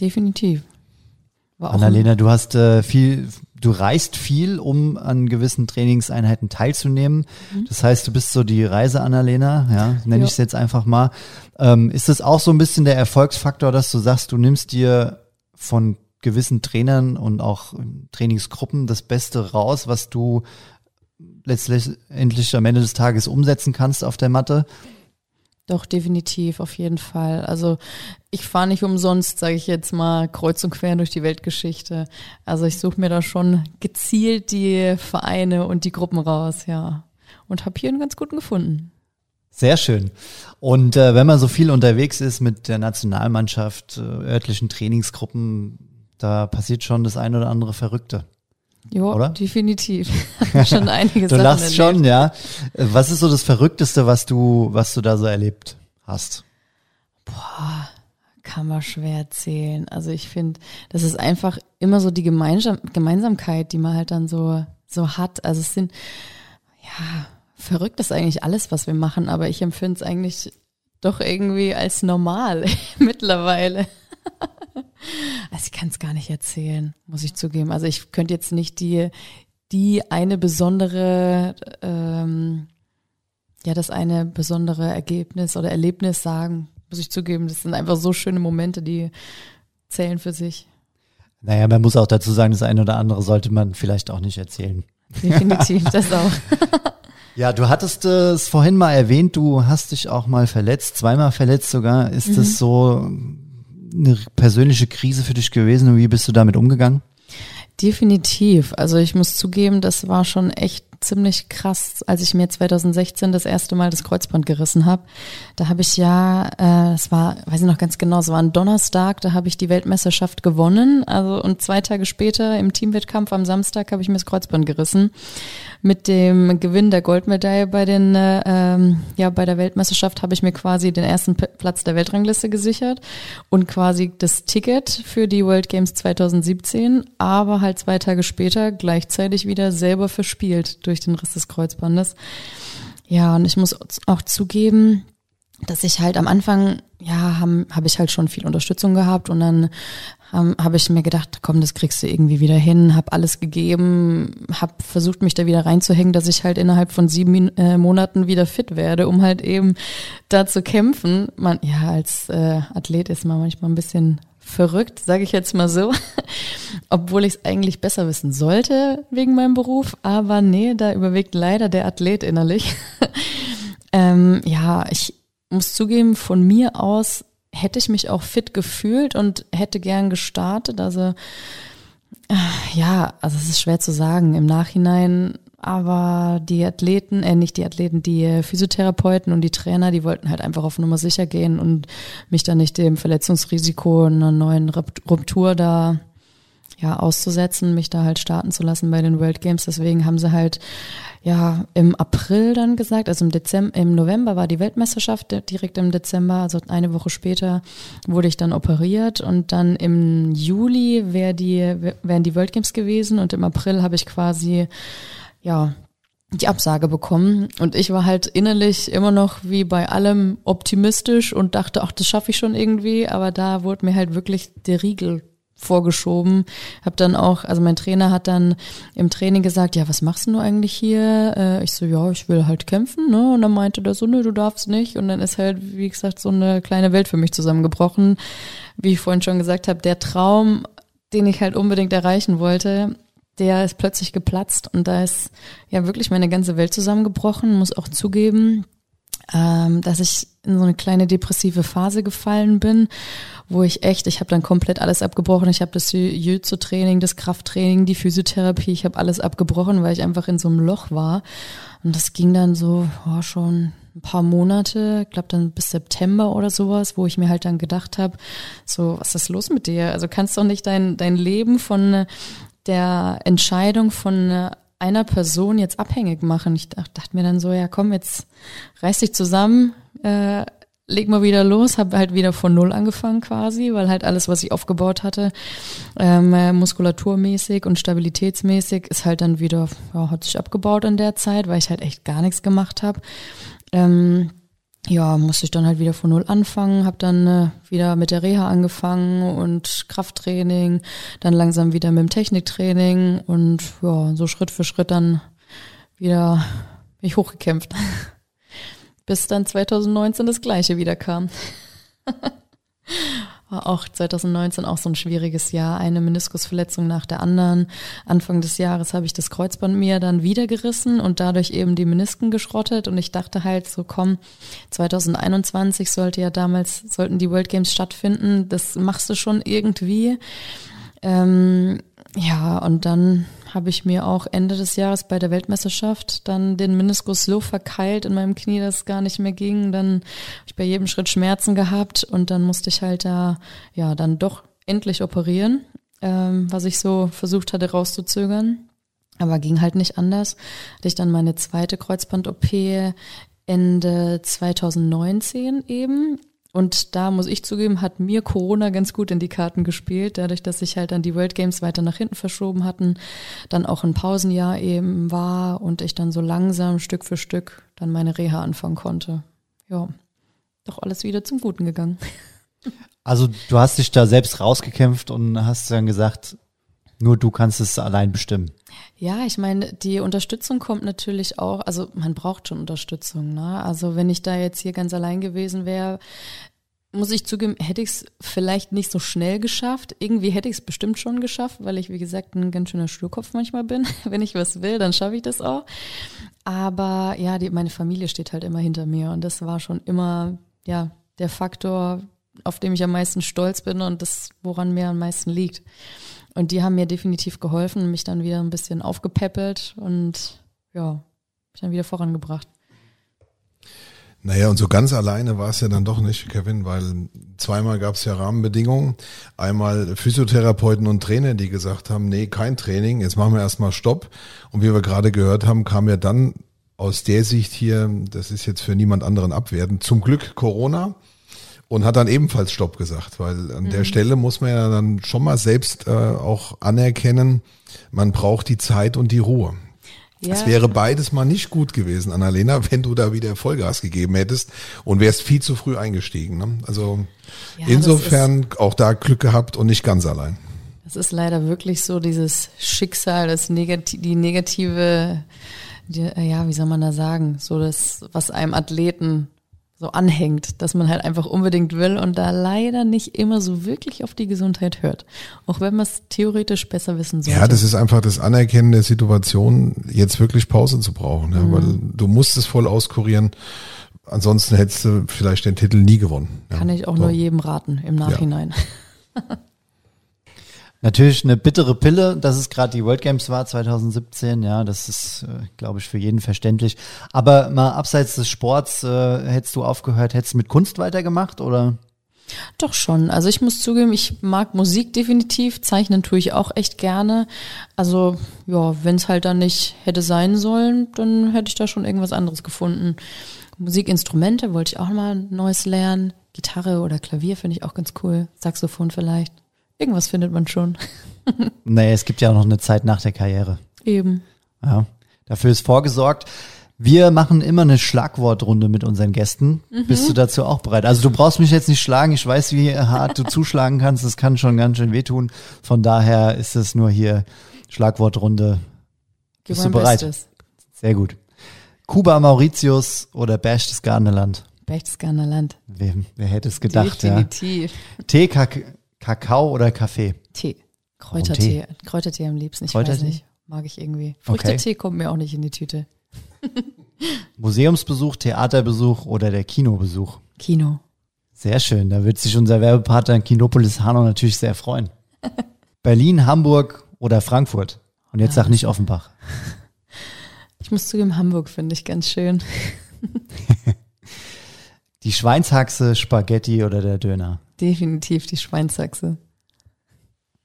Definitiv. Annalena, du hast äh, viel, du reist viel, um an gewissen Trainingseinheiten teilzunehmen. Mhm. Das heißt, du bist so die Reise Annalena, ja, nenne ja. ich es jetzt einfach mal. Ähm, ist es auch so ein bisschen der Erfolgsfaktor, dass du sagst, du nimmst dir von gewissen Trainern und auch Trainingsgruppen das Beste raus, was du letztendlich am Ende des Tages umsetzen kannst auf der Matte? Doch, definitiv, auf jeden Fall. Also ich fahre nicht umsonst, sage ich jetzt mal, kreuz und quer durch die Weltgeschichte. Also ich suche mir da schon gezielt die Vereine und die Gruppen raus, ja. Und habe hier einen ganz guten gefunden. Sehr schön. Und äh, wenn man so viel unterwegs ist mit der Nationalmannschaft, äh, örtlichen Trainingsgruppen, da passiert schon das ein oder andere Verrückte. Ja, oder? definitiv. schon einige du Sachen lachst erlebt. schon, ja. Was ist so das Verrückteste, was du, was du da so erlebt hast? Boah, kann man schwer erzählen. Also ich finde, das ist einfach immer so die Gemeinsam Gemeinsamkeit, die man halt dann so, so hat. Also es sind, ja, verrückt ist eigentlich alles, was wir machen, aber ich empfinde es eigentlich doch irgendwie als normal mittlerweile. Also ich kann es gar nicht erzählen, muss ich zugeben. Also ich könnte jetzt nicht die, die eine besondere, ähm, ja, das eine besondere Ergebnis oder Erlebnis sagen, muss ich zugeben. Das sind einfach so schöne Momente, die zählen für sich. Naja, man muss auch dazu sagen, das eine oder andere sollte man vielleicht auch nicht erzählen. Definitiv, das auch. Ja, du hattest es vorhin mal erwähnt, du hast dich auch mal verletzt, zweimal verletzt sogar. Ist mhm. das so eine persönliche Krise für dich gewesen und wie bist du damit umgegangen? Definitiv. Also ich muss zugeben, das war schon echt ziemlich krass, als ich mir 2016 das erste Mal das Kreuzband gerissen habe. Da habe ich ja, äh, es war, weiß ich noch ganz genau, es war ein Donnerstag, da habe ich die Weltmeisterschaft gewonnen. Also und zwei Tage später im Teamwettkampf am Samstag habe ich mir das Kreuzband gerissen. Mit dem Gewinn der Goldmedaille bei den, äh, ähm, ja, bei der Weltmeisterschaft habe ich mir quasi den ersten Platz der Weltrangliste gesichert und quasi das Ticket für die World Games 2017, aber halt zwei Tage später gleichzeitig wieder selber verspielt durch den Riss des Kreuzbandes. Ja, und ich muss auch zugeben, dass ich halt am Anfang, ja, habe hab ich halt schon viel Unterstützung gehabt und dann ähm, habe ich mir gedacht, komm, das kriegst du irgendwie wieder hin, habe alles gegeben, habe versucht, mich da wieder reinzuhängen, dass ich halt innerhalb von sieben äh, Monaten wieder fit werde, um halt eben da zu kämpfen. Man, ja, als äh, Athlet ist man manchmal ein bisschen verrückt, sage ich jetzt mal so, obwohl ich es eigentlich besser wissen sollte wegen meinem Beruf, aber nee, da überwiegt leider der Athlet innerlich. ähm, ja, ich muss zugeben, von mir aus hätte ich mich auch fit gefühlt und hätte gern gestartet. Also äh, ja, also es ist schwer zu sagen. Im Nachhinein aber die Athleten, äh, nicht die Athleten, die Physiotherapeuten und die Trainer, die wollten halt einfach auf Nummer sicher gehen und mich dann nicht dem Verletzungsrisiko einer neuen Ruptur da ja auszusetzen, mich da halt starten zu lassen bei den World Games. Deswegen haben sie halt ja im April dann gesagt, also im Dezember, im November war die Weltmeisterschaft, direkt im Dezember, also eine Woche später wurde ich dann operiert und dann im Juli wär die, wären die World Games gewesen und im April habe ich quasi ja die Absage bekommen und ich war halt innerlich immer noch wie bei allem optimistisch und dachte, ach, das schaffe ich schon irgendwie, aber da wurde mir halt wirklich der Riegel vorgeschoben. Hab dann auch, also mein Trainer hat dann im Training gesagt, ja, was machst du eigentlich hier? Äh, ich so, ja, ich will halt kämpfen, ne? Und dann meinte der so, ne, du darfst nicht. Und dann ist halt, wie gesagt, so eine kleine Welt für mich zusammengebrochen. Wie ich vorhin schon gesagt habe, der Traum, den ich halt unbedingt erreichen wollte, der ist plötzlich geplatzt und da ist ja wirklich meine ganze Welt zusammengebrochen, muss auch zugeben, ähm, dass ich in so eine kleine depressive Phase gefallen bin, wo ich echt, ich habe dann komplett alles abgebrochen. Ich habe das Jiu-Jitsu-Training, das Krafttraining, die Physiotherapie, ich habe alles abgebrochen, weil ich einfach in so einem Loch war. Und das ging dann so oh, schon ein paar Monate, ich glaube dann bis September oder sowas, wo ich mir halt dann gedacht habe, so, was ist los mit dir? Also kannst doch nicht dein, dein Leben von der Entscheidung von einer Person jetzt abhängig machen. Ich dachte mir dann so, ja komm, jetzt reiß dich zusammen, äh, leg mal wieder los, habe halt wieder von null angefangen quasi, weil halt alles, was ich aufgebaut hatte, ähm, äh, muskulaturmäßig und stabilitätsmäßig, ist halt dann wieder, ja, hat sich abgebaut in der Zeit, weil ich halt echt gar nichts gemacht habe. Ähm, ja, musste ich dann halt wieder von null anfangen, habe dann äh, wieder mit der Reha angefangen und Krafttraining, dann langsam wieder mit dem Techniktraining und ja, so Schritt für Schritt dann wieder mich hochgekämpft. Bis dann 2019 das gleiche wieder kam. War auch 2019 auch so ein schwieriges Jahr, eine Meniskusverletzung nach der anderen. Anfang des Jahres habe ich das Kreuzband mir dann wieder gerissen und dadurch eben die Menisken geschrottet und ich dachte halt so, komm, 2021 sollte ja damals, sollten die World Games stattfinden, das machst du schon irgendwie. Ähm, ja, und dann habe ich mir auch Ende des Jahres bei der Weltmeisterschaft dann den Meniskus so verkeilt in meinem Knie, dass es gar nicht mehr ging. Dann habe ich bei jedem Schritt Schmerzen gehabt und dann musste ich halt da ja dann doch endlich operieren, ähm, was ich so versucht hatte rauszuzögern. Aber ging halt nicht anders. Hatte ich dann meine zweite Kreuzband-OP Ende 2019 eben und da muss ich zugeben, hat mir Corona ganz gut in die Karten gespielt, dadurch, dass sich halt dann die World Games weiter nach hinten verschoben hatten, dann auch ein Pausenjahr eben war und ich dann so langsam Stück für Stück dann meine Reha anfangen konnte. Ja, doch alles wieder zum Guten gegangen. Also du hast dich da selbst rausgekämpft und hast dann gesagt, nur du kannst es allein bestimmen. Ja, ich meine, die Unterstützung kommt natürlich auch, also man braucht schon Unterstützung. Ne? Also wenn ich da jetzt hier ganz allein gewesen wäre, muss ich zugeben, hätte ich es vielleicht nicht so schnell geschafft. Irgendwie hätte ich es bestimmt schon geschafft, weil ich, wie gesagt, ein ganz schöner Sturkopf manchmal bin. wenn ich was will, dann schaffe ich das auch. Aber ja, die, meine Familie steht halt immer hinter mir und das war schon immer, ja, der Faktor, auf dem ich am meisten stolz bin und das, woran mir am meisten liegt. Und die haben mir definitiv geholfen, mich dann wieder ein bisschen aufgepäppelt und ja, mich dann wieder vorangebracht. Naja, und so ganz alleine war es ja dann doch nicht, Kevin, weil zweimal gab es ja Rahmenbedingungen. Einmal Physiotherapeuten und Trainer, die gesagt haben, nee, kein Training, jetzt machen wir erstmal Stopp. Und wie wir gerade gehört haben, kam ja dann aus der Sicht hier, das ist jetzt für niemand anderen abwertend, zum Glück Corona und hat dann ebenfalls Stopp gesagt, weil an mhm. der Stelle muss man ja dann schon mal selbst äh, auch anerkennen, man braucht die Zeit und die Ruhe. Ja. Es wäre beides mal nicht gut gewesen, Annalena, wenn du da wieder Vollgas gegeben hättest und wärst viel zu früh eingestiegen. Ne? Also ja, insofern auch da Glück gehabt und nicht ganz allein. Es ist leider wirklich so dieses Schicksal, das Negati die negative, die, ja, wie soll man da sagen, so das, was einem Athleten so anhängt, dass man halt einfach unbedingt will und da leider nicht immer so wirklich auf die Gesundheit hört. Auch wenn man es theoretisch besser wissen sollte. Ja, das ist einfach das Anerkennen der Situation, jetzt wirklich Pause zu brauchen, ja, mhm. weil du musst es voll auskurieren. Ansonsten hättest du vielleicht den Titel nie gewonnen. Ja. Kann ich auch so. nur jedem raten im Nachhinein. Ja. Natürlich eine bittere Pille, dass es gerade die World Games war 2017, ja, das ist, äh, glaube ich, für jeden verständlich. Aber mal abseits des Sports, äh, hättest du aufgehört, hättest du mit Kunst weitergemacht oder? Doch schon. Also ich muss zugeben, ich mag Musik definitiv. Zeichnen tue ich auch echt gerne. Also ja, wenn es halt dann nicht hätte sein sollen, dann hätte ich da schon irgendwas anderes gefunden. Musikinstrumente wollte ich auch mal Neues lernen. Gitarre oder Klavier finde ich auch ganz cool. Saxophon vielleicht. Irgendwas findet man schon. Naja, es gibt ja auch noch eine Zeit nach der Karriere. Eben. Ja, dafür ist vorgesorgt. Wir machen immer eine Schlagwortrunde mit unseren Gästen. Bist du dazu auch bereit? Also du brauchst mich jetzt nicht schlagen. Ich weiß, wie hart du zuschlagen kannst. Das kann schon ganz schön wehtun. Von daher ist es nur hier Schlagwortrunde. Gib Bist du bereit? Bestes. Sehr gut. Kuba Mauritius oder Berchtesgadener Garneland? Berchtesgadener Land. Wer, wer hätte es gedacht, ja? Definitiv. Tee, Kak Kakao oder Kaffee? Tee. Kräutertee. Tee? Kräutertee am liebsten. Ich Kräutertee? weiß nicht. Mag ich irgendwie. Okay. Früchtetee kommt mir auch nicht in die Tüte. Museumsbesuch, Theaterbesuch oder der Kinobesuch? Kino. Sehr schön. Da wird sich unser Werbepartner Kinopolis Hanau natürlich sehr freuen. Berlin, Hamburg oder Frankfurt? Und jetzt sag nicht Offenbach. Ich muss zugeben, Hamburg finde ich ganz schön. Die Schweinshaxe, Spaghetti oder der Döner? Definitiv die Schweinsachse.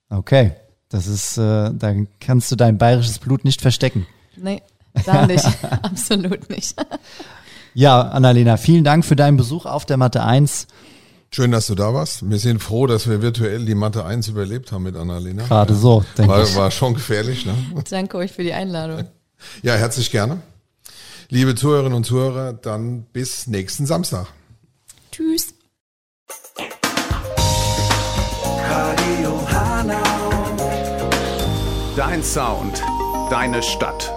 Okay. Das ist, äh, da kannst du dein bayerisches Blut nicht verstecken. Nee, da nicht. Absolut nicht. Ja, Annalena, vielen Dank für deinen Besuch auf der Mathe 1. Schön, dass du da warst. Wir sind froh, dass wir virtuell die Mathe 1 überlebt haben mit Annalena. Gerade so, denke War, ich. war schon gefährlich, ne? Danke euch für die Einladung. Ja, herzlich gerne. Liebe Zuhörerinnen und Zuhörer, dann bis nächsten Samstag. Dein Sound, deine Stadt.